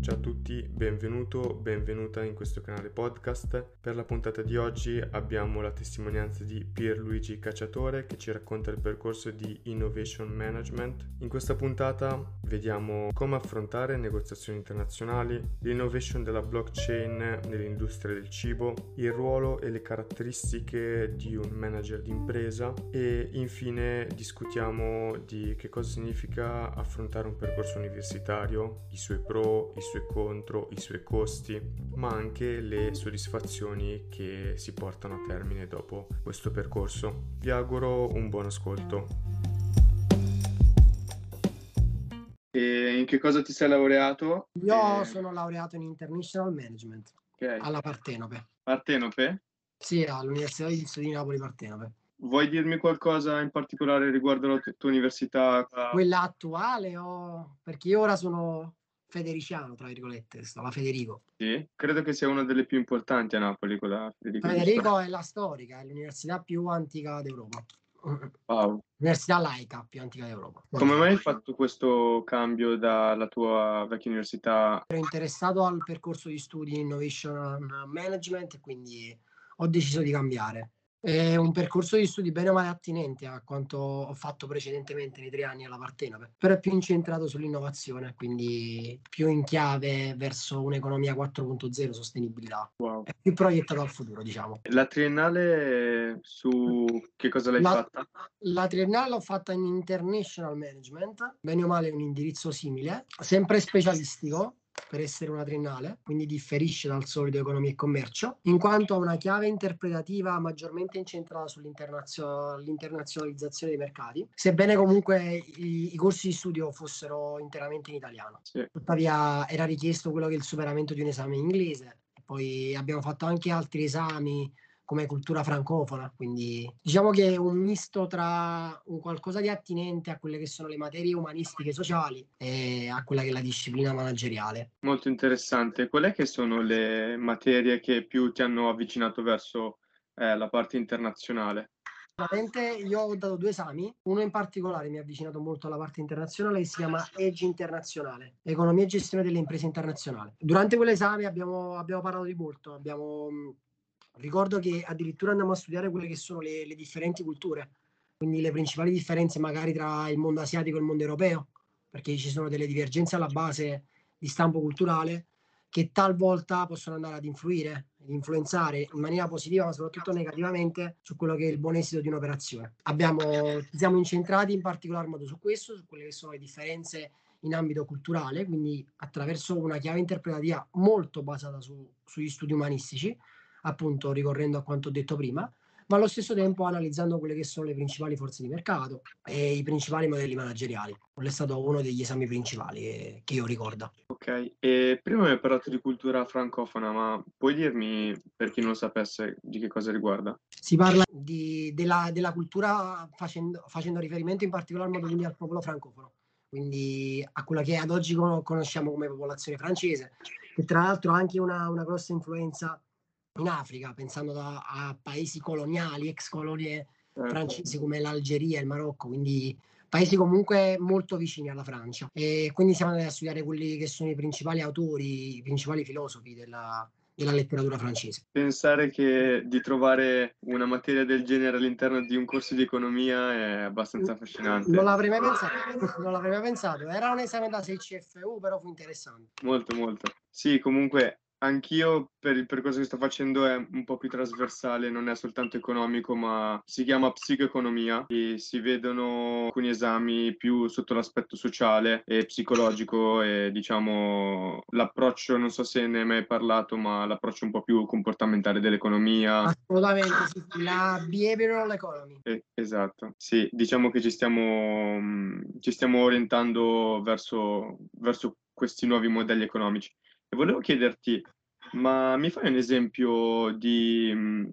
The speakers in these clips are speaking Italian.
Ciao a tutti, benvenuto, benvenuta in questo canale podcast. Per la puntata di oggi abbiamo la testimonianza di Pierluigi Cacciatore che ci racconta il percorso di Innovation Management. In questa puntata vediamo come affrontare negoziazioni internazionali, l'innovation della blockchain nell'industria del cibo, il ruolo e le caratteristiche di un manager d'impresa e infine discutiamo di che cosa significa affrontare un percorso universitario, i suoi pro, i suoi contro, i suoi costi, ma anche le soddisfazioni che si portano a termine dopo questo percorso. Vi auguro un buon ascolto. E in che cosa ti sei laureato? Io e... sono laureato in International Management okay. alla Partenope. Partenope? Sì, all'Università di Studi di Napoli Partenope. Vuoi dirmi qualcosa in particolare riguardo la tua università? Quella attuale o perché io ora sono federiciano, tra virgolette, stava Federico. Sì, credo che sia una delle più importanti a Napoli, quella Federico. Federico è la storica, è l'università più antica d'Europa. Wow. Università laica più antica d'Europa. Come mai hai fatto questo cambio dalla tua vecchia università? Ero interessato al percorso di studi in Innovation Management, quindi ho deciso di cambiare. È un percorso di studi bene o male attinente a quanto ho fatto precedentemente nei tre anni alla Partenope, però è più incentrato sull'innovazione, quindi più in chiave verso un'economia 4.0 sostenibilità. Wow. È più proiettato al futuro, diciamo. La triennale su che cosa l'hai la, fatta? La triennale l'ho fatta in International Management, bene o male un indirizzo simile, sempre specialistico, per essere una triennale, quindi differisce dal solito economia e commercio, in quanto ha una chiave interpretativa maggiormente incentrata sull'internazionalizzazione dei mercati, sebbene comunque i, i, corsi di studio fossero interamente in italiano. Sì. Tuttavia era richiesto quello che è il superamento di un esame in inglese, poi abbiamo fatto anche altri esami come cultura francofona, quindi diciamo che è un misto tra un qualcosa di attinente a quelle che sono le materie umanistiche e sociali e a quella che è la disciplina manageriale. Molto interessante. Qual è che sono le materie che più ti hanno avvicinato verso eh, la parte internazionale? Io ho dato due esami, uno in particolare mi ha avvicinato molto alla parte internazionale che si chiama Edge Internazionale, Economia e Gestione delle Imprese Internazionali. Durante quell'esame abbiamo, abbiamo parlato di molto, abbiamo Ricordo che addirittura andiamo a studiare quelle che sono le, le differenti culture, quindi le principali differenze magari tra il mondo asiatico e il mondo europeo, perché ci sono delle divergenze alla base di stampo culturale che talvolta possono andare ad influire, ad influenzare in maniera positiva ma soprattutto negativamente su quello che è il buon esito di un'operazione. Abbiamo, siamo incentrati in particolar modo su questo, su quelle che sono le differenze in ambito culturale, quindi attraverso una chiave interpretativa molto basata su, sugli studi umanistici, appunto ricorrendo a quanto ho detto prima, ma allo stesso tempo analizzando quelle che sono le principali forze di mercato e i principali modelli manageriali. Quello è stato uno degli esami principali che, che io ricordo. Ok, e prima mi hai parlato di cultura francofona, ma puoi dirmi, per chi non lo sapesse, di che cosa riguarda? Si parla di, della, della, cultura facendo, facendo riferimento in particolar modo quindi al popolo francofono quindi a quella che ad oggi conosciamo come popolazione francese, che tra l'altro ha anche una, una grossa influenza in Africa, pensando da, a paesi coloniali, ex colonie certo. francesi come l'Algeria, il Marocco, quindi paesi comunque molto vicini alla Francia. E quindi siamo andati a studiare quelli che sono i principali autori, i principali filosofi della, della letteratura francese. Pensare che di trovare una materia del genere all'interno di un corso di economia è abbastanza affascinante. Non l'avrei mai pensato, non l'avrei mai pensato. Era un esame da 6 CFU, però fu interessante. Molto, molto. Sì, comunque Anch'io per il percorso che sto facendo è un po' più trasversale, non è soltanto economico, ma si chiama psicoeconomia e si vedono alcuni esami più sotto l'aspetto sociale e psicologico e diciamo l'approccio, non so se ne hai mai parlato, ma l'approccio un po' più comportamentale dell'economia. Assolutamente, sì, la behavioral economy. Eh, esatto, sì, diciamo che ci stiamo, ci stiamo orientando verso, verso questi nuovi modelli economici. E volevo chiederti, ma mi fai un esempio di,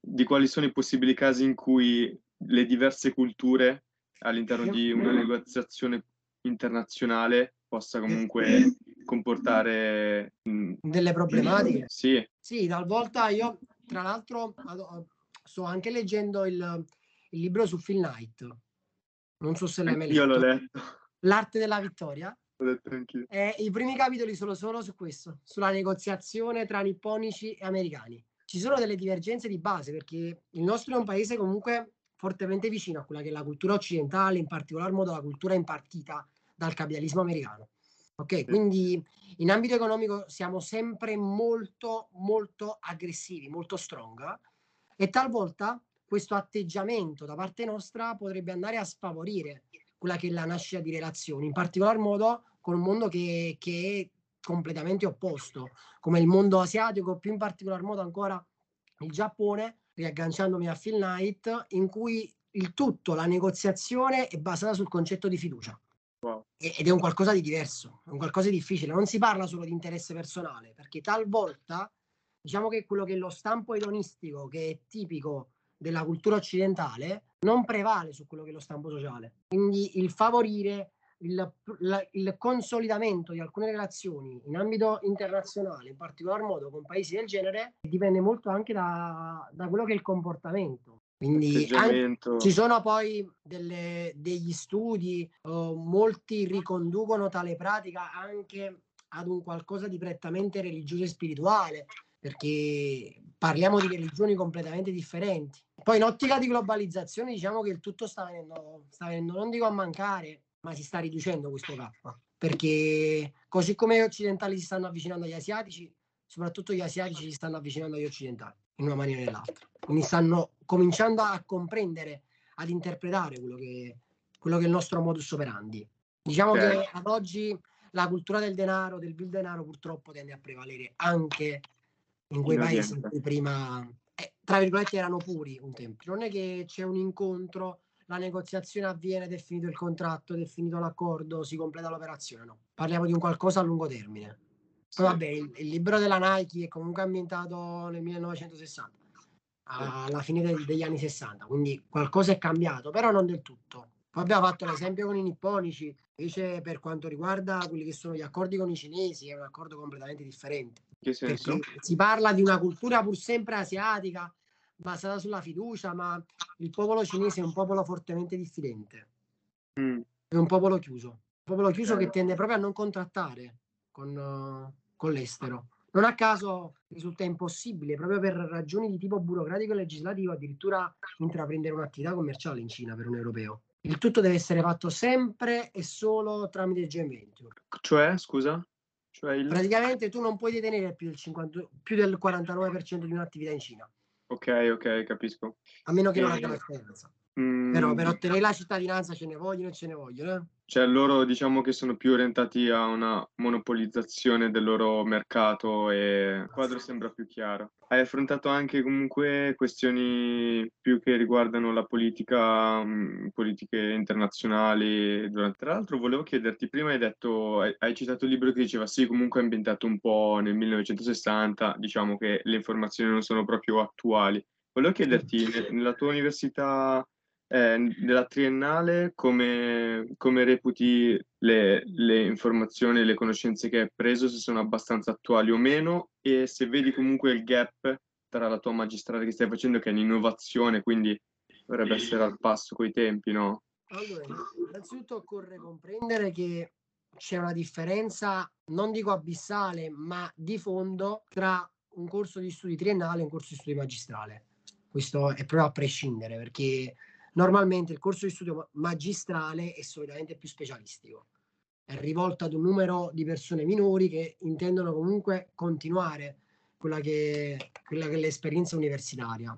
di quali sono i possibili casi in cui le diverse culture all'interno di una negoziazione internazionale possa comunque comportare delle problematiche? Sì. Sì, talvolta io, tra l'altro, sto anche leggendo il, il libro su Phil Knight. Non so se l'hai mai letto. Io l'ho letto. L'arte della vittoria. Ho detto anch'io. Eh, I primi capitoli sono solo su questo, sulla negoziazione tra nipponici e americani. Ci sono delle divergenze di base perché il nostro è un paese comunque fortemente vicino a quella che è la cultura occidentale, in particolar modo la cultura impartita dal capitalismo americano. Ok, quindi in ambito economico siamo sempre molto, molto aggressivi, molto strong e talvolta questo atteggiamento da parte nostra potrebbe andare a sfavorire quella che è la nascita di relazioni, in particolar modo con un mondo che, che è completamente opposto, come il mondo asiatico, più in particolar modo ancora il Giappone, riagganciandomi a Phil Knight, in cui il tutto, la negoziazione è basata sul concetto di fiducia. Wow. Ed è un qualcosa di diverso, è un qualcosa di difficile. Non si parla solo di interesse personale, perché talvolta diciamo che quello che è lo stampo edonistico, che è tipico della cultura occidentale, non prevale su quello che è lo stampo sociale. Quindi il favorire il, la, il, consolidamento di alcune relazioni in ambito internazionale, in particolar modo con paesi del genere, dipende molto anche da, da quello che è il comportamento. Quindi anche, ci sono poi delle, degli studi, oh, molti riconducono tale pratica anche ad un qualcosa di prettamente religioso e spirituale, perché parliamo di religioni completamente differenti. Poi in ottica di globalizzazione diciamo che il tutto sta venendo, sta venendo non dico a mancare, ma si sta riducendo questo gap perché così come gli occidentali si stanno avvicinando agli asiatici, soprattutto gli asiatici si stanno avvicinando agli occidentali in una maniera o nell'altra. Quindi stanno cominciando a comprendere, ad interpretare quello che, quello che è il nostro modus operandi. Diciamo okay. che ad oggi la cultura del denaro, del bill denaro, purtroppo tende a prevalere anche in quei in paesi in cui prima, eh, tra virgolette, erano puri un tempo. Non è che c'è un incontro la negoziazione avviene, definito il contratto, definito l'accordo, si completa l'operazione. No, parliamo di un qualcosa a lungo termine. Poi vabbè, il, il libro della Nike è comunque ambientato nel 1960, alla fine de- degli anni 60, quindi qualcosa è cambiato, però non del tutto. Poi abbiamo fatto l'esempio con i nipponici, invece per quanto riguarda quelli che sono gli accordi con i cinesi è un accordo completamente differente. Si parla di una cultura pur sempre asiatica, basata sulla fiducia, ma il popolo cinese è un popolo fortemente diffidente. Mm. È un popolo chiuso. Un popolo chiuso che tende proprio a non contrattare con, uh, con l'estero. Non a caso risulta impossibile, proprio per ragioni di tipo burocratico e legislativo, addirittura intraprendere un'attività commerciale in Cina per un europeo. Il tutto deve essere fatto sempre e solo tramite joint venture. Cioè, scusa? Cioè il... Praticamente tu non puoi detenere più del, 50, più del 49% di un'attività in Cina. Ok, ok, capisco. A meno che e... non abbia l'esperienza. Mm. Però per ottenere la cittadinanza ce ne vogliono e ce ne vogliono. Eh? Cioè loro diciamo che sono più orientati a una monopolizzazione del loro mercato e il quadro sembra più chiaro. Hai affrontato anche comunque questioni più che riguardano la politica, mh, mm, politiche internazionali. Durante... Tra l'altro volevo chiederti, prima hai detto, hai, hai citato il libro che diceva sì, comunque è ambientato un po' nel 1960, diciamo che le informazioni non sono proprio attuali. Volevo chiederti, nella tua università eh, nella triennale come, come reputi le, le, informazioni e le conoscenze che hai preso, se sono abbastanza attuali o meno, e se vedi comunque il gap tra la tua magistrale che stai facendo, che è un'innovazione, quindi dovrebbe essere al passo coi tempi, no? Allora, innanzitutto occorre comprendere che c'è una differenza, non dico abissale, ma di fondo tra un corso di studi triennale e un corso di studi magistrale. Questo è proprio a prescindere, perché Normalmente il corso di studio magistrale è solitamente più specialistico, è rivolto ad un numero di persone minori che intendono comunque continuare quella che, quella che è l'esperienza universitaria.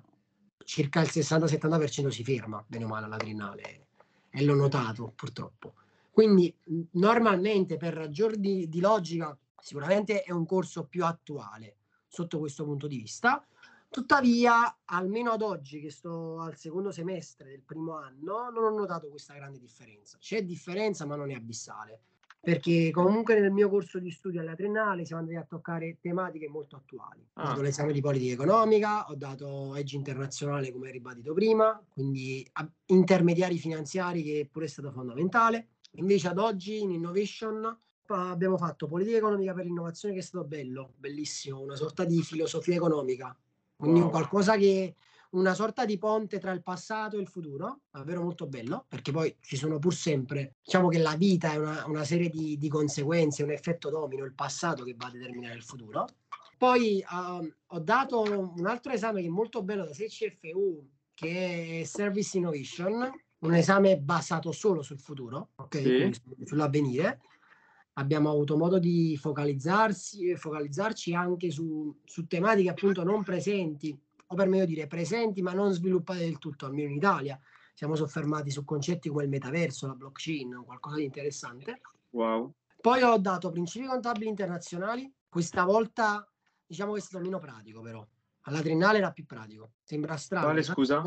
Circa il 60-70% si ferma, bene o male, alla triennale, e l'ho notato purtroppo. Quindi normalmente per ragioni di, di logica sicuramente è un corso più attuale sotto questo punto di vista, Tuttavia, almeno ad oggi, che sto al secondo semestre del primo anno, non ho notato questa grande differenza. C'è differenza, ma non è abissale, perché comunque nel mio corso di studio alla triennale siamo andati a toccare tematiche molto attuali. Ho dato ah. l'esame di politica economica, ho dato edge internazionale, come ribadito prima, quindi intermediari finanziari, che pure è stato fondamentale. Invece ad oggi in Innovation abbiamo fatto politica economica per l'innovazione, che è stato bello, bellissimo, una sorta di filosofia economica quindi wow. un qualcosa che una sorta di ponte tra il passato e il futuro, davvero molto bello, perché poi ci sono pur sempre, diciamo che la vita è una, una serie di, di, conseguenze, un effetto domino, il passato che va a determinare il futuro. Poi uh, ho dato un altro esame che è molto bello da CCFU, che è Service Innovation, un esame basato solo sul futuro, okay? sì. sull'avvenire. Abbiamo avuto modo di focalizzarsi, focalizzarci anche su, su tematiche appunto non presenti o per meglio dire presenti ma non sviluppate del tutto, almeno in Italia. Siamo soffermati su concetti come il metaverso, la blockchain, qualcosa di interessante. Wow. Poi ho dato principi contabili internazionali, questa volta diciamo che è stato meno pratico però. Alla triennale era più pratico. Sembra strano. Quale scusa?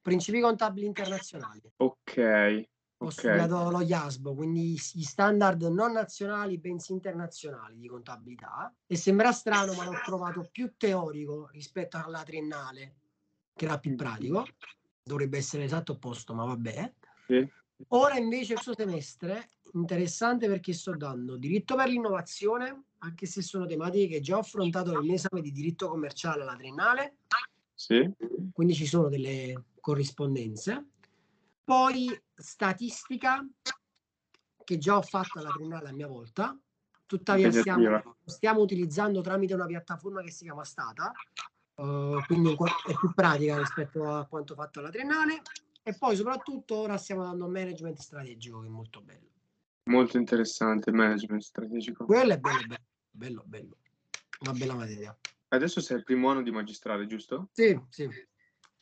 Principi contabili internazionali. Ok. Ho okay. studiato lo IASBO, quindi gli standard non nazionali, bensì internazionali di contabilità. E sembra strano, ma l'ho trovato più teorico rispetto alla triennale, che era più pratico. Dovrebbe essere l'esatto opposto, ma vabbè. Sì. Ora invece questo semestre interessante perché sto dando diritto per l'innovazione, anche se sono tematiche che già ho affrontato nell'esame di diritto commerciale alla triennale. Sì. Quindi ci sono delle corrispondenze poi statistica, che già ho fatto alla triennale a mia volta, tuttavia stiamo, stiamo, utilizzando tramite una piattaforma che si chiama Stata, uh, quindi è più pratica rispetto a quanto fatto alla triennale. E poi soprattutto ora stiamo dando management strategico, che è molto bello. Molto interessante, management strategico. Quello è bello, bello, bello, bello. Una bella materia. Adesso sei il primo anno di magistrale, giusto? Sì, sì.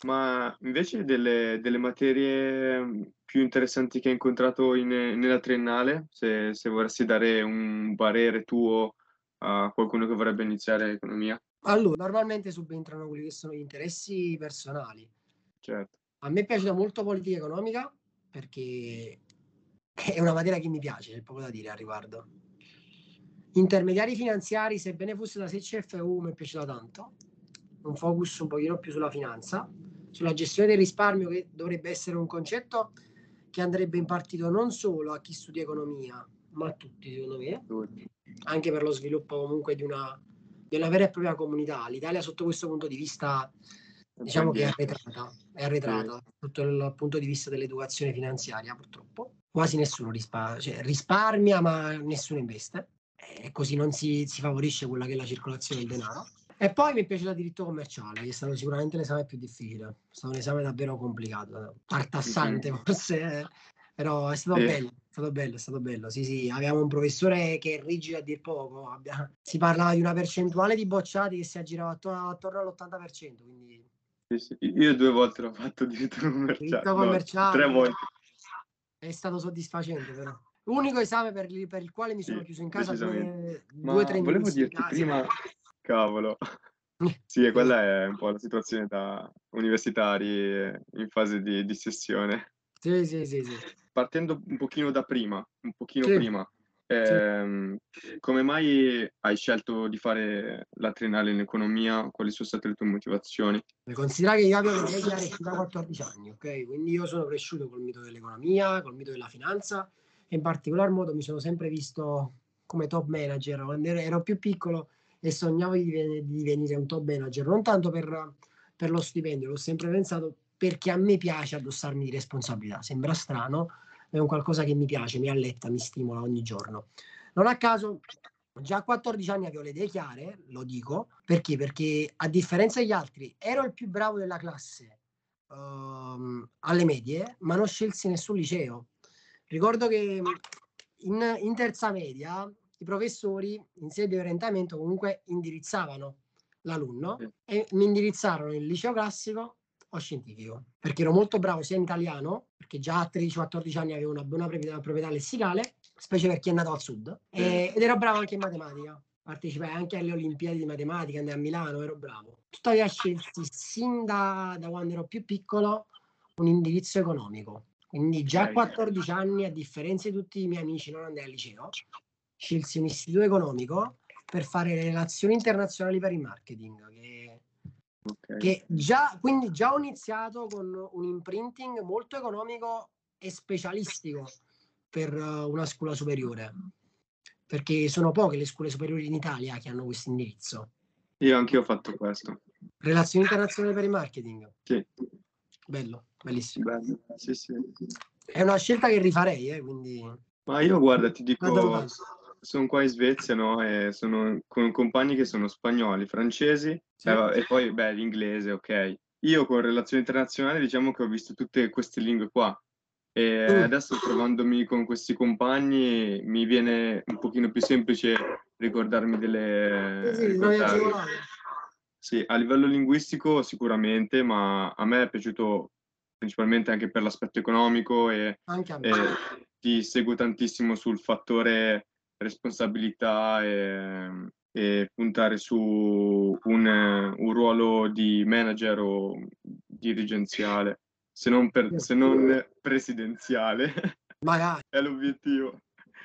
Ma invece delle, delle materie mm, più interessanti che hai incontrato in, nella triennale, se, se vorresti dare un parere tuo a qualcuno che vorrebbe iniziare economia? Allora, normalmente subentrano quelli che sono gli interessi personali. Certo. A me è piaciuta molto politica economica perché è una materia che mi piace, c'è poco da dire al riguardo. Intermediari finanziari, sebbene fosse da CCFU, mi è piaciuta tanto. Un focus un pochino più sulla finanza sulla gestione del risparmio, che dovrebbe essere un concetto che andrebbe impartito non solo a chi studia economia, ma a tutti, secondo me, anche per lo sviluppo comunque di una, di una vera e propria comunità. L'Italia, sotto questo punto di vista, diciamo che è arretrata, è arretrata sotto il punto di vista dell'educazione finanziaria, purtroppo. Quasi nessuno risparmia, cioè, risparmia ma nessuno investe, e così non si, si favorisce quella che è la circolazione del denaro. E poi mi è piaciuto il diritto commerciale, che è stato sicuramente l'esame più difficile. È stato un esame davvero complicato, tartassante forse, eh. però è stato sì. bello, è stato bello, è stato bello. Sì, sì, avevamo un professore che è rigido a dir poco. Abbia... Si parlava di una percentuale di bocciati che si aggirava attorno, attorno all'80%, quindi... Sì, sì. Io due volte l'ho fatto diritto commerciale. Diritto commerciale. No, tre volte. È stato soddisfacente però. L'unico esame per, per il quale mi sono chiuso in casa due, due tre volevo dirti prima, Cavolo. Sì, quella è un po' la situazione da universitari in fase di, di sessione. Sì, sì, sì, sì. Partendo un pochino da prima, un pochino sì. prima, ehm, come mai hai scelto di fare la triennale in economia? Quali sono state le tue motivazioni? Considera che io avevo le medie da 14 anni, ok? Quindi io sono cresciuto col mito dell'economia, col mito della finanza e in particolar modo mi sono sempre visto come top manager. Quando ero più piccolo e sognavo di, di divenire un top manager, non tanto per, per lo stipendio, l'ho sempre pensato perché a me piace addossarmi di responsabilità. Sembra strano, è un qualcosa che mi piace, mi alletta, mi stimola ogni giorno. Non a caso, già a 14 anni avevo le idee chiare, lo dico, perché? Perché a differenza degli altri ero il più bravo della classe uh, alle medie, ma non scelsi nessun liceo. Ricordo che in, in terza media i professori in sede di orientamento comunque indirizzavano l'alunno e mi indirizzarono in liceo classico o scientifico perché ero molto bravo sia in italiano perché già a 13-14 anni avevo una buona proprietà, lessicale specie per chi è nato al sud e, ed ero bravo anche in matematica. Partecipai anche alle Olimpiadi di matematica andai a Milano ero bravo. Tuttavia scelsi sin da, da quando ero più piccolo un indirizzo economico. Quindi già a 14 anni a differenza di tutti i miei amici non andai al liceo scelsi un istituto economico per fare le relazioni internazionali per il marketing, che, okay. che già, quindi già ho iniziato con un imprinting molto economico e specialistico per uh, una scuola superiore, perché sono poche le scuole superiori in Italia che hanno questo indirizzo. Io anche ho fatto questo. Relazioni internazionali per il marketing. Sì. Bello, bellissimo. Bello. Sì, sì. È una scelta che rifarei, eh, quindi... Ma io guarda, ti dico. Sono qua in Svezia, no? E sono con compagni che sono spagnoli, francesi Sì. eh, e poi, beh, l'inglese, ok. Io con relazioni internazionali diciamo che ho visto tutte queste lingue qua e Mm. adesso trovandomi con questi compagni mi viene un pochino più semplice ricordarmi delle... Sì, agevolato. Sì, a livello linguistico sicuramente, ma a me è piaciuto principalmente anche per l'aspetto economico e e ti seguo tantissimo sul fattore responsabilità e, e puntare su un, un ruolo di manager o dirigenziale, se non, per- se non presidenziale, Magari. è l'obiettivo.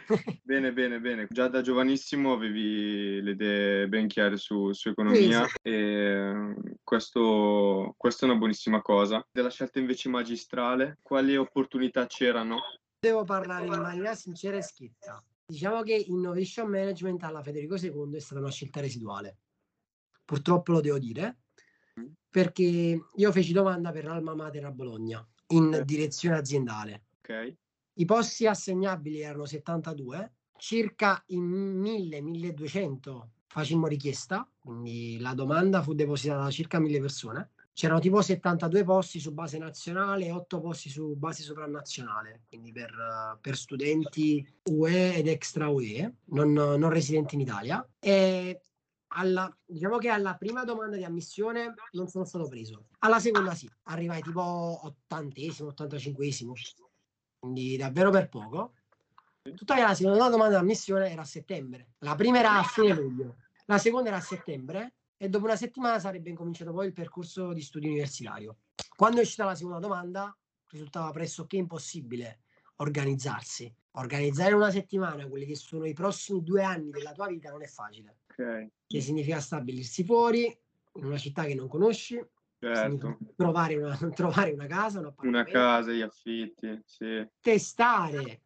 Bene, bene, bene. Già da giovanissimo avevi le idee ben chiare su, su economia Sì, e questo, questa è una buonissima cosa. Della scelta invece magistrale, quali opportunità c'erano? Devo parlare in maniera sincera e schietta. Diciamo che Innovation Management alla Federico II è stata una scelta residuale. Purtroppo lo devo dire, Mm. perché io feci domanda per l'Alma Mater a Bologna in Ok. direzione aziendale. Ok? I posti assegnabili erano 72, circa in 1000-1200 facemmo richiesta, quindi la domanda fu depositata da circa 1000 persone. C'erano tipo 72 posti su base nazionale e 8 posti su base sovranazionale, quindi per, per studenti UE ed extra UE, non, non residenti in Italia. E alla, diciamo che alla prima domanda di ammissione non sono stato preso. Alla seconda sì, arrivai tipo ottantesimo, ottantacinquesimo, quindi davvero per poco. Tuttavia la seconda domanda di ammissione era a settembre, la prima era a fine luglio, la seconda era a settembre e dopo una settimana sarebbe incominciato poi il percorso di studio universitario. Quando è uscita la seconda domanda risultava pressoché impossibile organizzarsi. Organizzare una settimana quelli che sono i prossimi due anni della tua vita non è facile, Ok, che significa stabilirsi fuori in una città che non conosci, certo. trovare una, trovare una casa, un Una casa, gli affitti, sì. testare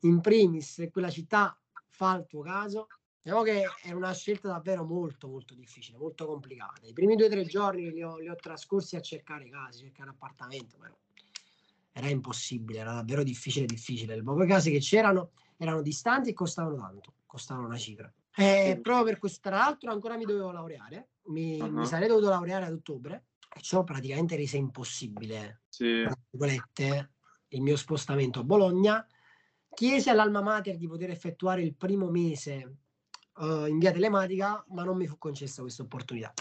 in primis se quella città fa il tuo caso. Diciamo che è una scelta davvero molto molto difficile, molto complicata. I primi due o tre giorni li ho, li ho trascorsi a cercare case, cercare appartamento, però era impossibile, era davvero difficile, difficile. Le poche case che c'erano erano distanti e costavano tanto, costavano una cifra. E Sì. proprio per questo, tra l'altro, ancora mi dovevo laureare, mi, mi Ah. sarei dovuto laureare ad ottobre e ciò praticamente rese impossibile Sì, virgolette, il mio spostamento a Bologna, chiesi all'Alma Mater di poter effettuare il primo mese eh, in via telematica, ma non mi fu concessa questa opportunità.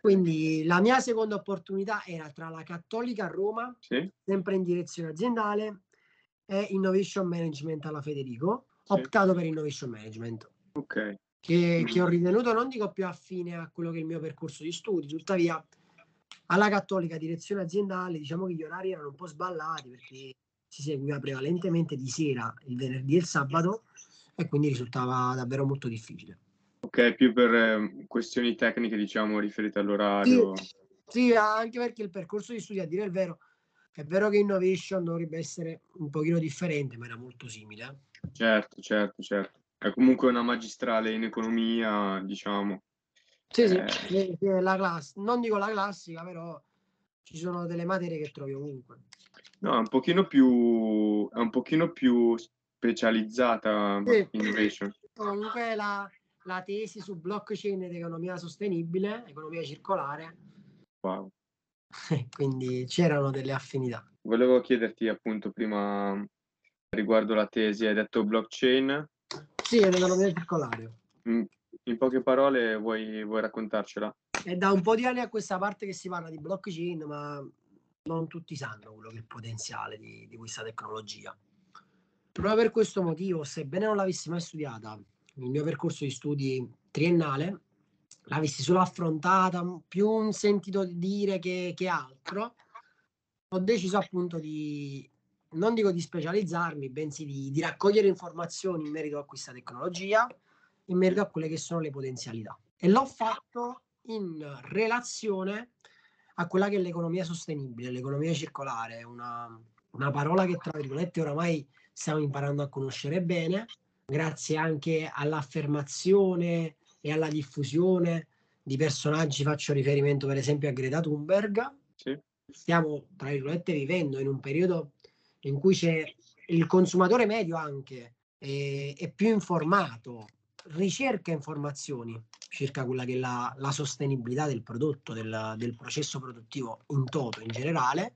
Quindi la mia seconda opportunità era tra la Cattolica a Roma, sì, sempre in direzione aziendale, e Innovation Management alla Federico. Ho Sì. optato per Innovation Management ok. che, che ho ritenuto non dico più affine a quello che è il mio percorso di studi, tuttavia alla cattolica direzione aziendale diciamo che gli orari erano un po' sballati perché si seguiva prevalentemente di sera il venerdì e il sabato e quindi risultava davvero molto difficile. Ok, più per eh, questioni tecniche, diciamo, riferite all'orario. Sì, anche perché il percorso di studi, a dire il vero, è vero che Innovation dovrebbe essere un pochino differente, ma era molto simile. eh. Certo, certo, certo. È comunque una magistrale in economia, diciamo. Sì, sì, Eh. sì, sì, la class- non dico la classica, però ci sono delle materie che trovi ovunque. No, è un pochino più, è un pochino più specializzata Sì. innovation. Comunque la, la tesi su blockchain ed economia sostenibile, economia circolare, Wow. quindi c'erano delle affinità. Volevo chiederti appunto prima riguardo la tesi, hai detto blockchain. Sì, ed economia circolare. In, in poche parole vuoi, vuoi raccontarcela? È da un po' di anni a questa parte che si parla di blockchain, ma non tutti sanno quello che è il potenziale di, di questa tecnologia. Proprio per questo motivo, sebbene non l'avessi mai studiata, il mio percorso di studi triennale, l'avessi solo affrontata, più un sentito dire che, che altro, ho deciso appunto di, non dico di specializzarmi, bensì di, di raccogliere informazioni in merito a questa tecnologia, in merito a quelle che sono le potenzialità. E l'ho fatto in relazione a quella che è l'economia sostenibile, l'economia circolare, una, una parola che tra virgolette oramai stiamo imparando a conoscere bene, grazie anche all'affermazione e alla diffusione di personaggi, faccio riferimento per esempio a Greta Thunberg. Sì. Stiamo, tra virgolette, vivendo in un periodo in cui c'è il consumatore medio anche è, è più informato, ricerca informazioni circa quella che è la, la sostenibilità del prodotto, del, del, processo produttivo in toto, in generale,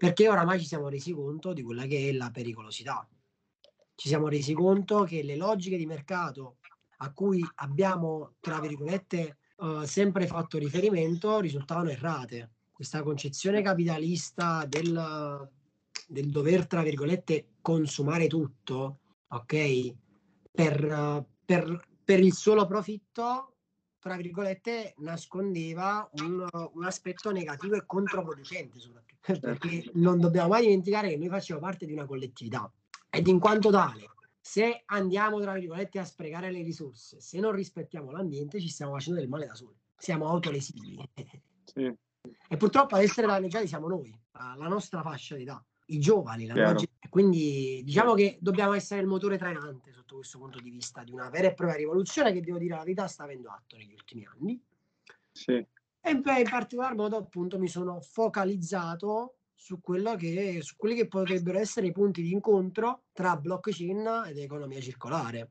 perché oramai ci siamo resi conto di quella che è la pericolosità. Ci siamo resi conto che le logiche di mercato a cui abbiamo, tra virgolette, uh, sempre fatto riferimento risultavano errate. Questa concezione capitalista del, del dover, tra virgolette, consumare tutto, ok? Per, per, per il solo profitto, tra virgolette, nascondeva un, un aspetto negativo e controproducente, soprattutto. Perché non dobbiamo mai dimenticare che noi facciamo parte di una collettività ed in quanto tale, se andiamo, tra virgolette, a sprecare le risorse, se non rispettiamo l'ambiente, ci stiamo facendo del male da soli, siamo autolesivi. Sì. E purtroppo ad essere danneggiati siamo noi, la nostra fascia d'età i giovani. Quindi diciamo che dobbiamo essere il motore trainante sotto questo punto di vista di una vera e propria rivoluzione che devo dire la verità sta avendo atto negli ultimi anni. Sì. E in, particolar modo appunto mi sono focalizzato su, che, su quelli che potrebbero essere i punti di incontro tra blockchain ed economia circolare.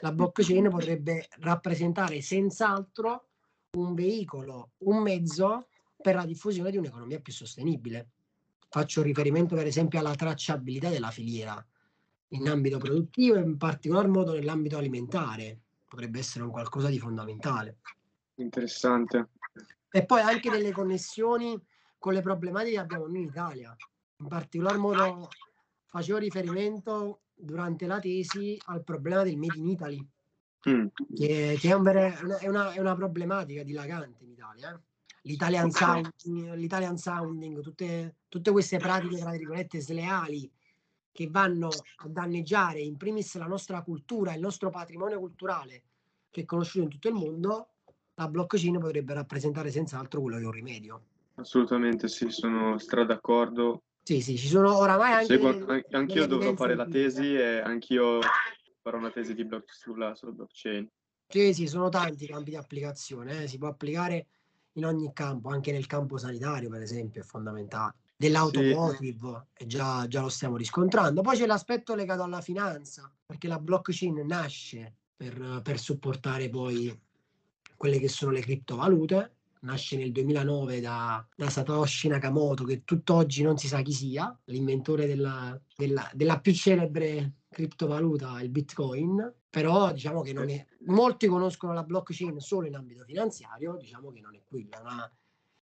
La blockchain potrebbe rappresentare senz'altro un veicolo, un mezzo per la diffusione di un'economia più sostenibile. Faccio riferimento per esempio alla tracciabilità della filiera in ambito produttivo e in particolar modo nell'ambito alimentare. Potrebbe essere un qualcosa di fondamentale. Interessante. E poi anche delle connessioni con le problematiche che abbiamo noi in Italia. In particolar modo facevo riferimento durante la tesi al problema del Made in Italy, mm. che, che, è, un vere, è, una, è, una, problematica dilagante in Italia. Eh? l'Italian, sounding, l'Italian sounding, tutte, tutte queste pratiche, tra virgolette, sleali che vanno a danneggiare in primis la nostra cultura, il nostro patrimonio culturale che è conosciuto in tutto il mondo, la blockchain potrebbe rappresentare senz'altro quello che è un rimedio. Assolutamente sì, sono stra d'accordo. Sì, sì, ci sono oramai anche... Seguo, anch'io dovrò fare la tesi e anch'io farò una tesi di block, sulla, sulla blockchain. Sì, sì, sono tanti campi di applicazione, eh. si può applicare in ogni campo, anche nel campo sanitario, per esempio, è fondamentale. Dell'automotive, sì. già, già lo stiamo riscontrando. Poi c'è l'aspetto legato alla finanza, perché la blockchain nasce per, per supportare poi quelle che sono le criptovalute. Nasce nel 2009 da, da Satoshi Nakamoto, che tutt'oggi non si sa chi sia, l'inventore della, della, della più celebre criptovaluta, il Bitcoin, però diciamo che non è, molti conoscono la blockchain solo in ambito finanziario, diciamo che non è quella, è una,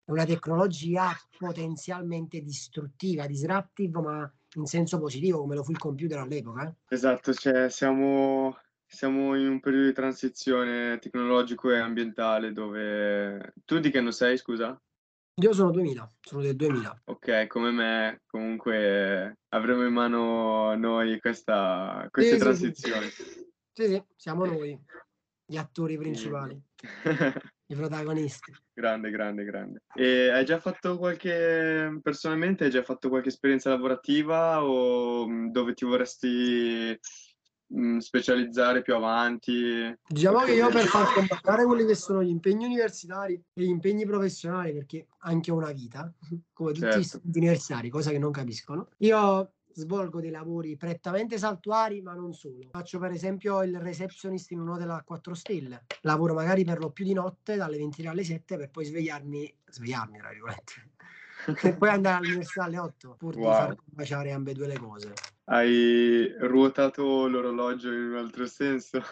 è una tecnologia potenzialmente distruttiva, disruptive, ma in senso positivo, come lo fu il computer all'epoca. Eh? Esatto, cioè siamo, siamo in un periodo di transizione tecnologico e ambientale dove... Tu di che anno sei, scusa? Io sono 2000, sono del 2000. Ok, come me, comunque avremo in mano noi questa, queste sì, transizioni. Sì, sì. sì, siamo noi, gli attori principali, i protagonisti. Grande, grande, grande. E hai già fatto qualche, personalmente, hai già fatto qualche esperienza lavorativa o dove ti vorresti mh, specializzare più avanti? Diciamo che io per far compattare quelli che sono gli impegni universitari e gli impegni professionali, perché anche ho una vita, come tutti certo. gli studenti universitari, cosa che non capiscono, io svolgo dei lavori prettamente saltuari, ma non solo. Faccio per esempio il receptionist in un hotel a 4 stelle. Lavoro magari per lo più di notte, dalle 23 alle 7, per poi svegliarmi, svegliarmi, tra virgolette, e poi andare all'università alle 8, pur wow. di far baciare ambedue le cose. Hai ruotato l'orologio in un altro senso?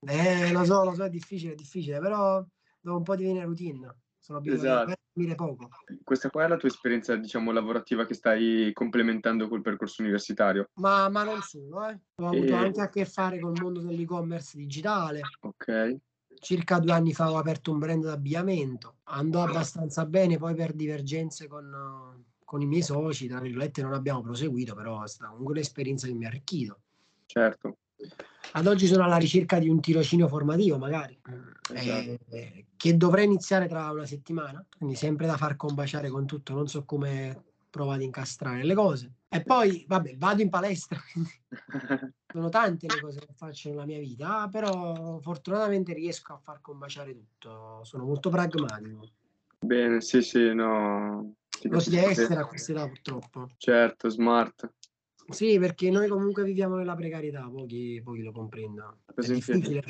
Eh, lo so, lo so, è difficile, è difficile, però dopo un po' diviene routine. Sono abituato esatto. a poco. Questa qua è la tua esperienza, diciamo, lavorativa che stai complementando col percorso universitario? Ma, ma non solo, eh. Ho e... avuto anche a che fare col mondo dell'e-commerce digitale. Ok. Circa due anni fa ho aperto un brand d'abbigliamento. Andò abbastanza bene, poi per divergenze con con i miei soci, tra virgolette, non abbiamo proseguito, però è stata comunque un'esperienza che mi ha arricchito. Certo. Ad oggi sono alla ricerca di un tirocinio formativo, magari, esatto. eh, che dovrei iniziare tra una settimana, quindi sempre da far combaciare con tutto, non so come provo ad incastrare le cose. E poi, vabbè, vado in palestra, sono tante le cose che faccio nella mia vita, però fortunatamente riesco a far combaciare tutto, sono molto pragmatico. Bene, sì, sì, no. Lo si deve essere a questa età purtroppo. Certo, smart. Sì, perché noi comunque viviamo nella precarietà, pochi, pochi lo comprendono. È difficile.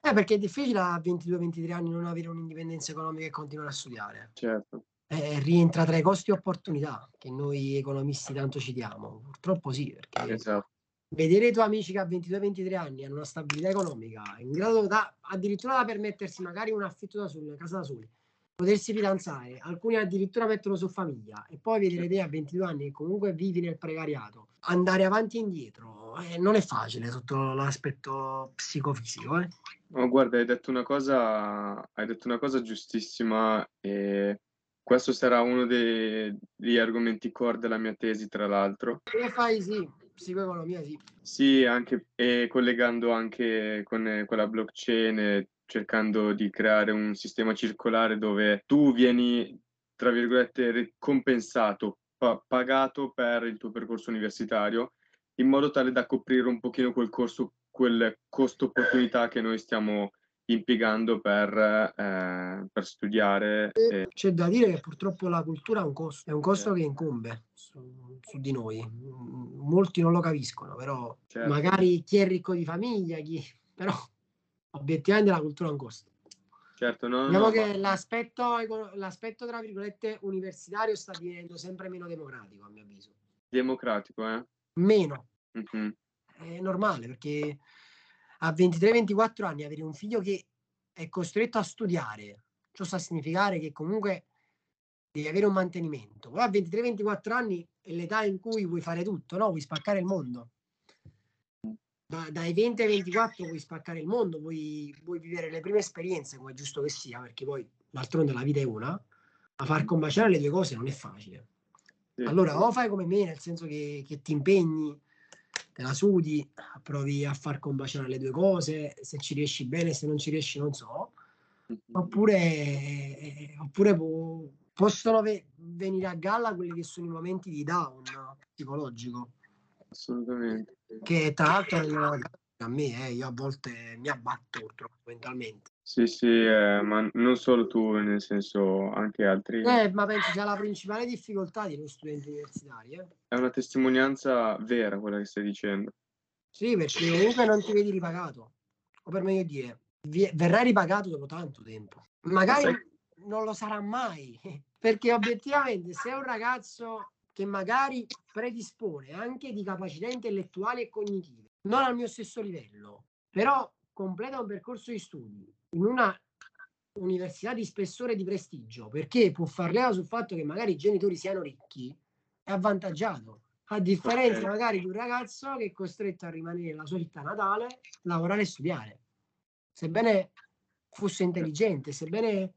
Eh, perché è difficile a 22-23 anni non avere un'indipendenza economica e continuare a studiare. Certo eh, rientra tra i costi e opportunità che noi economisti tanto citiamo. Purtroppo sì, perché esatto. vedere i tuoi amici che a 22-23 anni hanno una stabilità economica, in grado da addirittura da permettersi magari un affitto da soli, una casa da soli, potersi fidanzare, alcuni addirittura mettono su famiglia e poi vedere te a 22 anni che comunque vivi nel precariato, andare avanti e indietro eh, non è facile sotto l'aspetto psicofisico. Eh. Oh, guarda, hai detto una cosa, hai detto una cosa giustissima e questo sarà uno dei, degli argomenti core della mia tesi, tra l'altro. Come fai, sì, psicoeconomia, sì. Sì, anche, e collegando anche con, con la blockchain, cercando di creare un sistema circolare dove tu vieni, tra virgolette, ricompensato, pa- pagato per il tuo percorso universitario, in modo tale da coprire un pochino quel corso, quel costo opportunità che noi stiamo impiegando per, eh, per studiare. E... C'è da dire che purtroppo la cultura è un costo, è un costo che incombe su, su, di noi. Molti non lo capiscono, però certo. magari chi è ricco di famiglia, chi... però obiettivamente la cultura è un costo. Certo, no, diciamo no, che ma... l'aspetto, l'aspetto, tra virgolette, universitario sta divenendo sempre meno democratico, a mio avviso. Democratico, eh? Meno. Mm-hmm. È normale perché a 23-24 anni avere un figlio che è costretto a studiare, ciò sta a significare che comunque devi avere un mantenimento. Poi a 23-24 anni è l'età in cui vuoi fare tutto, no? Vuoi spaccare il mondo. Da, dai 20 ai 24 vuoi spaccare il mondo, vuoi, vuoi vivere le prime esperienze, come è giusto che sia, perché poi d'altronde la vita è una, ma far combaciare le due cose non è facile. Allora o fai come me, nel senso che, che ti impegni, te la sudi, provi a far combaciare le due cose, se ci riesci bene, se non ci riesci non so, oppure, oppure può, possono ve- venire a galla quelli che sono i momenti di down psicologico. Assolutamente. Che tra l'altro a me, eh, io a volte mi abbatto purtroppo mentalmente. Sì, sì, eh, ma non solo tu, nel senso anche altri. Eh, ma penso sia la principale difficoltà di noi studenti universitari. Eh. È una testimonianza vera quella che stai dicendo. Sì, perché comunque non ti vedi ripagato. O per meglio dire, verrai ripagato dopo tanto tempo. Magari non lo sarà mai, perché obiettivamente se un ragazzo che magari predispone anche di capacità intellettuali e cognitive, non al mio stesso livello, però completa un percorso di studi in una università di spessore e di prestigio, perché può far leva sul fatto che magari i genitori siano ricchi, è avvantaggiato. A differenza okay. magari di un ragazzo che è costretto a rimanere nella sua città natale, lavorare e studiare. Sebbene fosse intelligente, sebbene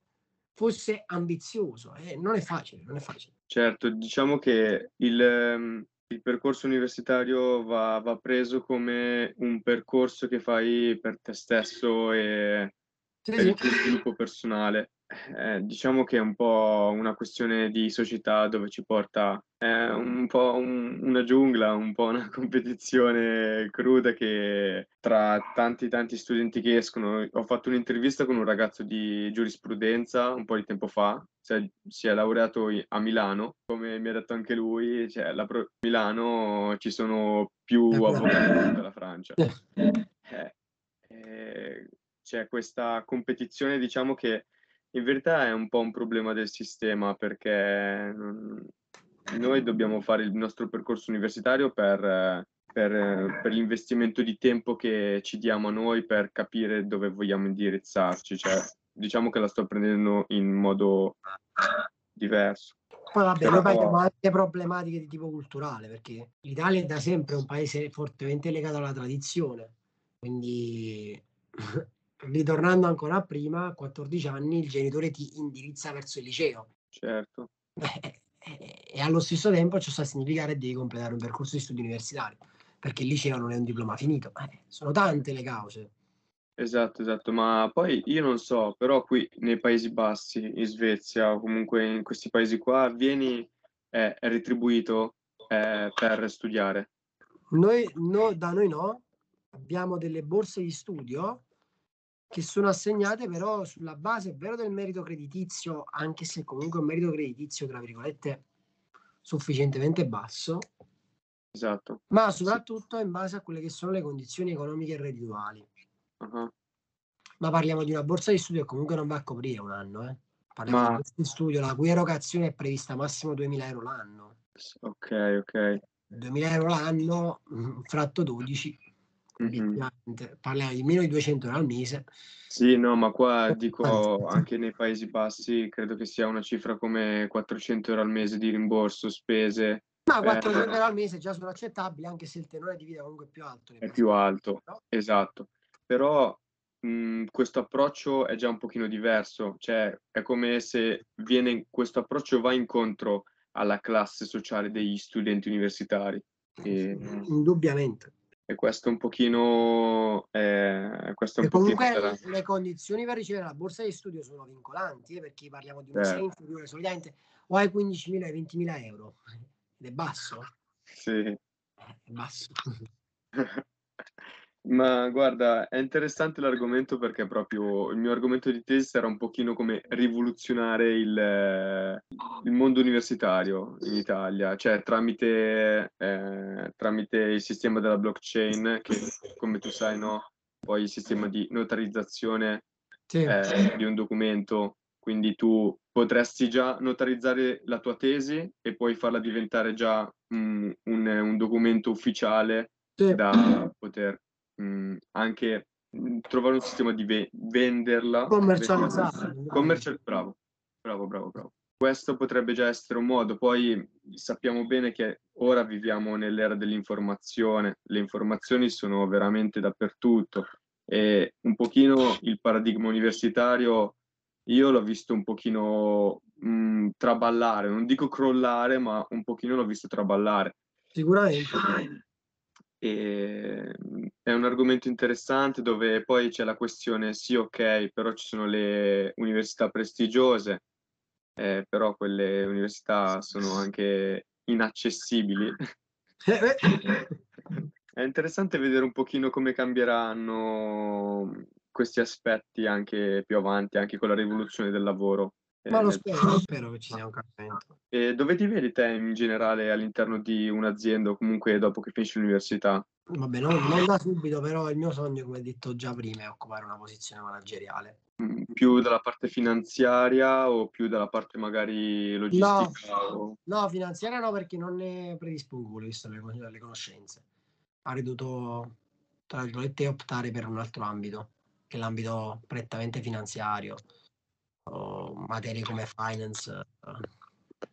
fosse ambizioso, eh, non è facile, non è facile. Certo, diciamo che il, ehm, il percorso universitario va, va, preso come un percorso che fai per te stesso e sì, per sì. il tuo sviluppo personale. Eh, diciamo che è un po' una questione di società dove ci porta eh, un po' un, una giungla, un po' una competizione cruda che tra tanti tanti studenti che escono, ho fatto un'intervista con un ragazzo di giurisprudenza un po' di tempo fa, cioè, si è laureato a Milano, come mi ha detto anche lui, cioè, a Milano ci sono più avvocati della Francia. Eh, eh, c'è questa competizione, diciamo che in verità è un po' un problema del sistema perché noi dobbiamo fare il nostro percorso universitario per, per, per, l'investimento di tempo che ci diamo a noi per capire dove vogliamo indirizzarci. Cioè, diciamo che la sto prendendo in modo diverso. Poi vabbè, Però... noi abbiamo anche problematiche di tipo culturale, perché l'Italia è da sempre un paese fortemente legato alla tradizione, quindi ritornando ancora prima, a 14 anni il genitore ti indirizza verso il liceo. Certo. Eh, eh, e allo stesso tempo ciò sta a significare che devi completare un percorso di studi universitari, perché il liceo non è un diploma finito. Eh, sono tante le cause. Esatto, esatto, ma poi io non so, però qui nei Paesi Bassi, in Svezia o comunque in questi paesi qua, vieni, è retribuito eh, per studiare? Noi, no, da noi no, abbiamo delle borse di studio che sono assegnate però sulla base, è vero, del merito creditizio, anche se comunque un merito creditizio, tra virgolette, sufficientemente basso, Esatto. ma soprattutto in base a quelle che sono le condizioni economiche e reddituali. Ah-ah. Ma parliamo di una borsa di studio che comunque non va a coprire un anno, eh. Parliamo di Ma una borsa di studio la cui erogazione è prevista massimo 2000 euro l'anno. okay, okay. 2000 euro l'anno, mhmm, fratto 12, Obiettivamente parliamo di meno di 200 euro al mese. Sì, no, ma qua dico anche nei Paesi Bassi credo che sia una cifra come 400 euro al mese di rimborso spese. Ma Eh 400 euro al mese già sono accettabili, anche se il tenore di vita comunque è più alto È più alto, no? esatto. Però, mhmm, questo approccio è già un pochino diverso, cioè è come se viene questo approccio va incontro alla classe sociale degli studenti universitari. Ehm Indubbiamente. E questo un pochino ehm, questo E un pochino comunque sarà le condizioni per ricevere la borsa di studio sono vincolanti, eh, perché parliamo di un Certo. ISEE inferiore solitamente o ai 15.000 o ai 20.000 euro. Ed è basso? Sì. Eh, è basso. Ma guarda, è interessante l'argomento perché proprio il mio argomento di tesi era un pochino come rivoluzionare il il mondo universitario in Italia, cioè tramite ehm, tramite il sistema della blockchain che come tu sai, no, poi il sistema di notarizzazione, Sì. ehm, di un documento, quindi tu potresti già notarizzare la tua tesi e poi farla diventare già, mhmm, un un documento ufficiale Sì. da poter, mhmm, anche, trovare un sistema di ve venderla Commercializzare. commercial bravo, bravo, bravo, bravo. Questo potrebbe già essere un modo. Poi sappiamo bene che ora viviamo nell'era dell'informazione, le informazioni sono veramente dappertutto e un pochino il paradigma universitario io l'ho visto un pochino, mhmm, traballare, non dico crollare, ma un pochino l'ho visto traballare. Sicuramente. Ehm, è un argomento interessante dove poi c'è la questione sì, okay, però ci sono le università prestigiose, ehm, però quelle università sono anche inaccessibili. Eh. È interessante vedere un pochino come cambieranno, questi aspetti anche più avanti, anche con la rivoluzione del lavoro, Ma lo nel spero, lo spero che ci sia un cambiamento. E dove ti vedi te in generale all'interno di un'azienda o comunque dopo che finisci l'università? Vabbè, non non da subito, però il mio sogno, come detto già prima, è occupare una posizione manageriale. Mhmm, più dalla parte finanziaria o più dalla parte magari No, logistica o no, finanziaria no, perché non ne predispongo, visto le, le conoscenze. Avrei dovuto, tra virgolette, optare per un altro ambito, che è l'ambito prettamente finanziario, materie come finance, eh,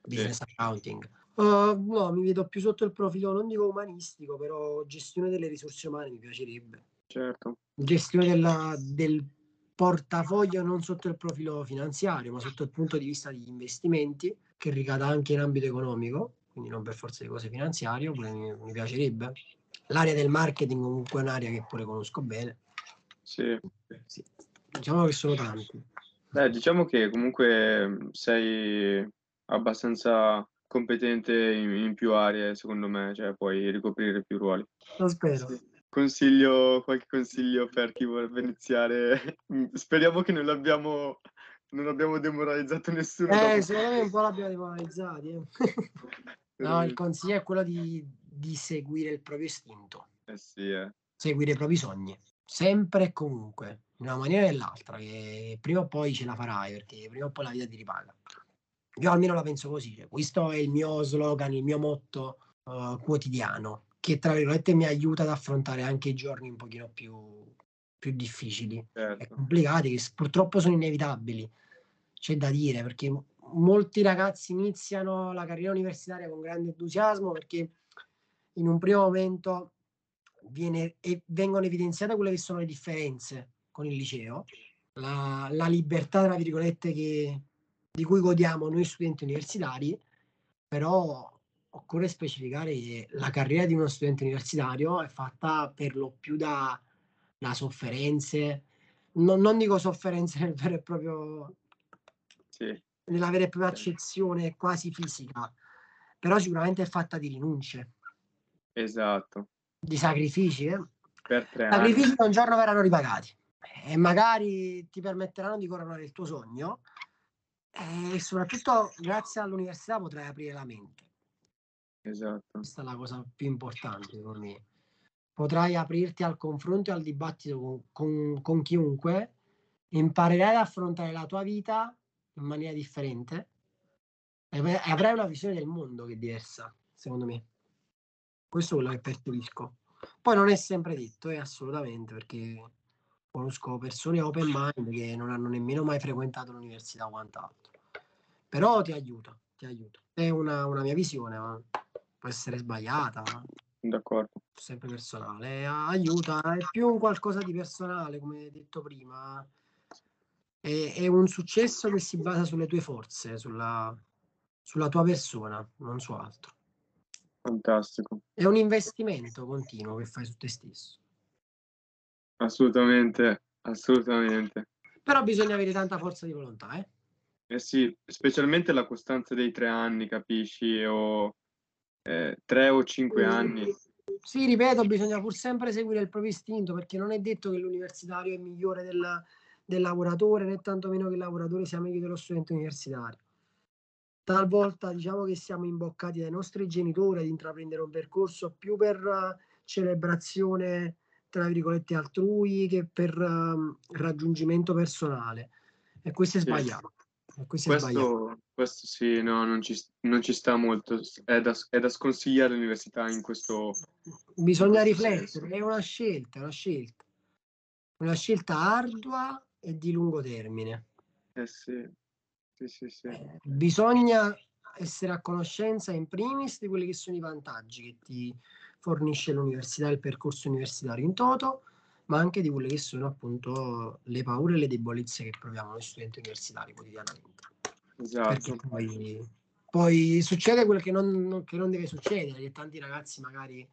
business accounting. Uh, no, mi vedo più sotto il profilo, non dico umanistico, però gestione delle risorse umane mi piacerebbe. Certo. Gestione della- del portafoglio non sotto il profilo finanziario, ma sotto il punto di vista degli investimenti, che ricada anche in ambito economico, quindi non per forza di cose finanziario, pure mi, mi piacerebbe. L'area del marketing comunque è un'area che pure conosco bene. Sì. Sì. Diciamo che sono tanti. Beh, diciamo che comunque, sei abbastanza competente in in più aree secondo me, cioè puoi ricoprire più ruoli. Lo spero. Sì. Consiglio qualche consiglio per chi vorrebbe iniziare? Speriamo che non l'abbiamo non abbiamo demoralizzato nessuno Eh, secondo me un po' l'abbiamo demoralizzati. eh. no, il consiglio è quello di, di seguire il proprio istinto, Eh sì, eh. seguire i propri sogni, sempre e comunque, in una maniera o nell'altra, che prima o poi ce la farai, perché prima o poi la vita ti ripaga. Io almeno la penso così, cioè, questo è il mio slogan, il mio motto eh, quotidiano, che tra virgolette mi aiuta ad affrontare anche i giorni un pochino più, più difficili e Certo. complicati, che purtroppo sono inevitabili. C'è da dire, perché molti ragazzi iniziano la carriera universitaria con grande entusiasmo perché in un primo momento viene, e vengono evidenziate quelle che sono le differenze con il liceo, la, la libertà, tra virgolette, che, di cui godiamo noi studenti universitari, però occorre specificare che la carriera di uno studente universitario è fatta per lo più da, da sofferenze, non, non dico sofferenze nel vero e proprio Sì. nella vera e propria accezione quasi fisica, però sicuramente è fatta di rinunce. Esatto. Di sacrifici, eh? Per tre sacrifici che un giorno verranno ripagati e magari ti permetteranno di coronare il tuo sogno e soprattutto grazie all'università potrai aprire la mente. Esatto. Questa è la cosa più importante, secondo me. Potrai aprirti al confronto e al dibattito con, con, con chiunque, imparerai ad affrontare la tua vita in maniera differente e avrai una visione del mondo che è diversa, secondo me. Questo è quello che percepisco. Poi non è sempre detto, eh, assolutamente, perché conosco persone open mind che non hanno nemmeno mai frequentato l'università o quant'altro. Però ti aiuta, ti aiuta. È una, una mia visione, ma può essere sbagliata. D'accordo. Sempre personale. Aiuta, è più un qualcosa di personale, come detto prima. È, è un successo che si basa sulle tue forze, sulla, sulla tua persona, non su altro. Fantastico. È un investimento continuo che fai su te stesso. Assolutamente, assolutamente. Però bisogna avere tanta forza di volontà, eh? Eh sì, specialmente la costanza dei tre anni, capisci? O eh, tre o cinque anni. Sì, ripeto, bisogna pur sempre seguire il proprio istinto perché non è detto che l'universitario è migliore del, del lavoratore, né tantomeno che il lavoratore sia meglio dello studente universitario. Talvolta diciamo che siamo imboccati dai nostri genitori ad intraprendere un percorso più per celebrazione, tra virgolette, altrui che per um, raggiungimento personale. E questo è Sì. sbagliato. E questo è sbagliato. Questo, questo sì, no, non ci, non ci sta molto. È da, è da sconsigliare l'università in questo... Bisogna in questo riflettere, senso. è una scelta, una scelta. Una scelta ardua e di lungo termine. Eh sì, sì, sì, sì. Eh, bisogna essere a conoscenza in primis di quelli che sono i vantaggi che ti fornisce l'università, il percorso universitario in toto, ma anche di quelle che sono appunto le paure e le debolezze che proviamo noi studenti universitari quotidianamente. Esatto. Perché poi, poi succede quello che non, che non deve succedere, che tanti ragazzi magari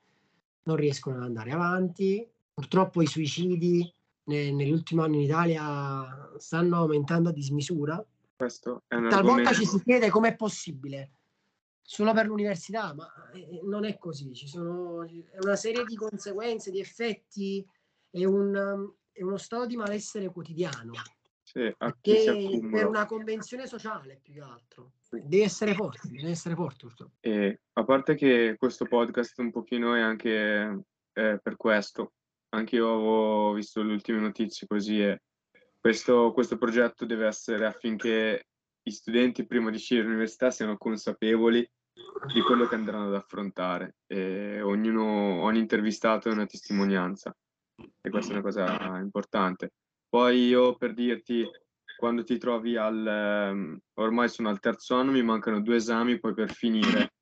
non riescono ad andare avanti. Purtroppo i suicidi ne- nell'ultimo anno in Italia stanno aumentando a dismisura. Questo è un Talvolta ci si chiede com'è possibile solo per l'università, ma eh, non è così. Ci sono è una serie di conseguenze, di effetti e, un, um, è uno stato di malessere quotidiano Sì, che per una convenzione sociale più che altro. Devi essere forte, devi essere forte purtroppo. E a parte che questo podcast un pochino è anche eh, per questo, anche io avevo visto le ultime notizie così e questo, questo progetto deve essere affinché i studenti prima di uscire dall'università siano consapevoli di quello che andranno ad affrontare e ognuno, ogni intervistato è una testimonianza e questa è una cosa importante. Poi io per dirti, quando ti trovi al, ehm, ormai sono al terzo anno, mi mancano due esami poi per finire.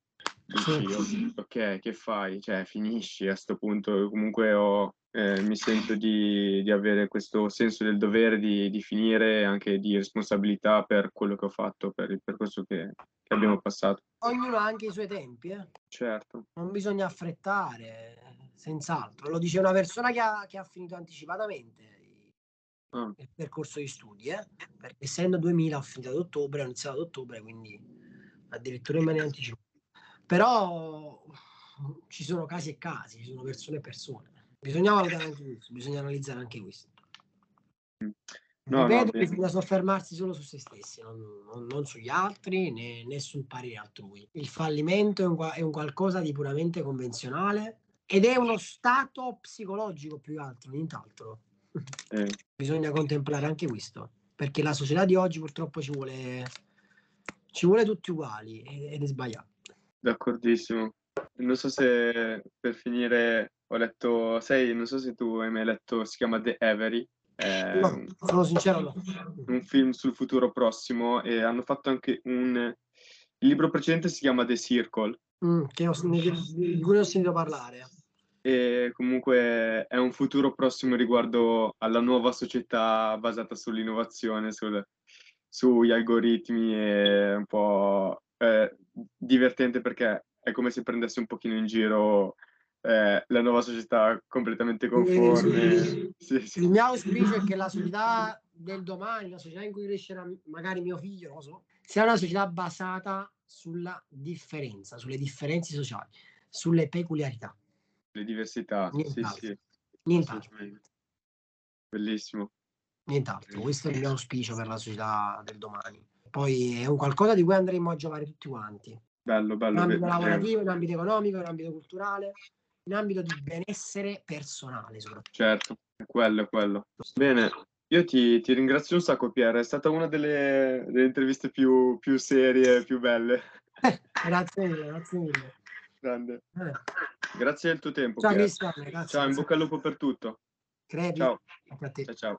Dici, ok, che fai? Cioè, finisci a sto punto. Comunque ho, eh, mi sento di, di avere questo senso del dovere di, di finire anche di responsabilità per quello che ho fatto, per il percorso che, che abbiamo passato. Ognuno ha anche i suoi tempi, eh. Certo, non bisogna affrettare, senz'altro. Lo dice una persona che ha, che ha finito anticipatamente Ah. il percorso di studi, eh? perché essendo 2000 ho finito ad ottobre, ho iniziato ad ottobre, quindi addirittura in maniera anticipata. Però ci sono casi e casi, ci sono persone e persone. Bisogna valutare anche questo, bisogna analizzare anche questo. No, no, Ripeto, bene. bisogna soffermarsi solo su se stessi, non, non- non sugli altri né, né sul parere altrui. Il fallimento è un, è un qualcosa di puramente convenzionale ed è uno stato psicologico più che altro, nient'altro. eh, Bisogna contemplare anche questo, perché la società di oggi purtroppo ci vuole, ci vuole tutti uguali ed è sbagliato. D'accordissimo. Non so se per finire ho letto, sai, non so se tu hai mai letto, si chiama The Avery, è No, sono sincero, no. un film sul futuro prossimo e hanno fatto anche un... Il libro precedente si chiama The Circle Mm, che ho, di cui ho sentito parlare. e comunque è un futuro prossimo riguardo alla nuova società basata sull'innovazione, sul- sugli algoritmi e un po' eh, divertente perché è come se prendesse un pochino in giro eh, la nuova società completamente conforme. sì. Sì, sì. Il mio auspicio è che la società del domani, la società in cui crescerà magari mio figlio, non lo so, sia una società basata sulla differenza, sulle differenze sociali, sulle peculiarità. Le diversità, Nient'altro. sì, sì. Nient'altro. Bellissimo. Nient'altro. Questo è il mio auspicio per la società del domani. Poi è un qualcosa di cui andremo a giocare tutti quanti. Bello, In bello. ambito ve- lavorativo, in ambito economico, in ambito culturale, in ambito di benessere personale soprattutto. Certo, è quello, è quello. Bene, io ti, ti ringrazio un sacco, Pier. È stata una delle, delle interviste più, più serie, più belle. grazie mille, grazie mille. Grande. Eh. Grazie del tuo tempo, Ciao Pier. Cristian, grazie. Ciao, in bocca al lupo per tutto. Crepi, Ciao, anche a te. ciao, ciao.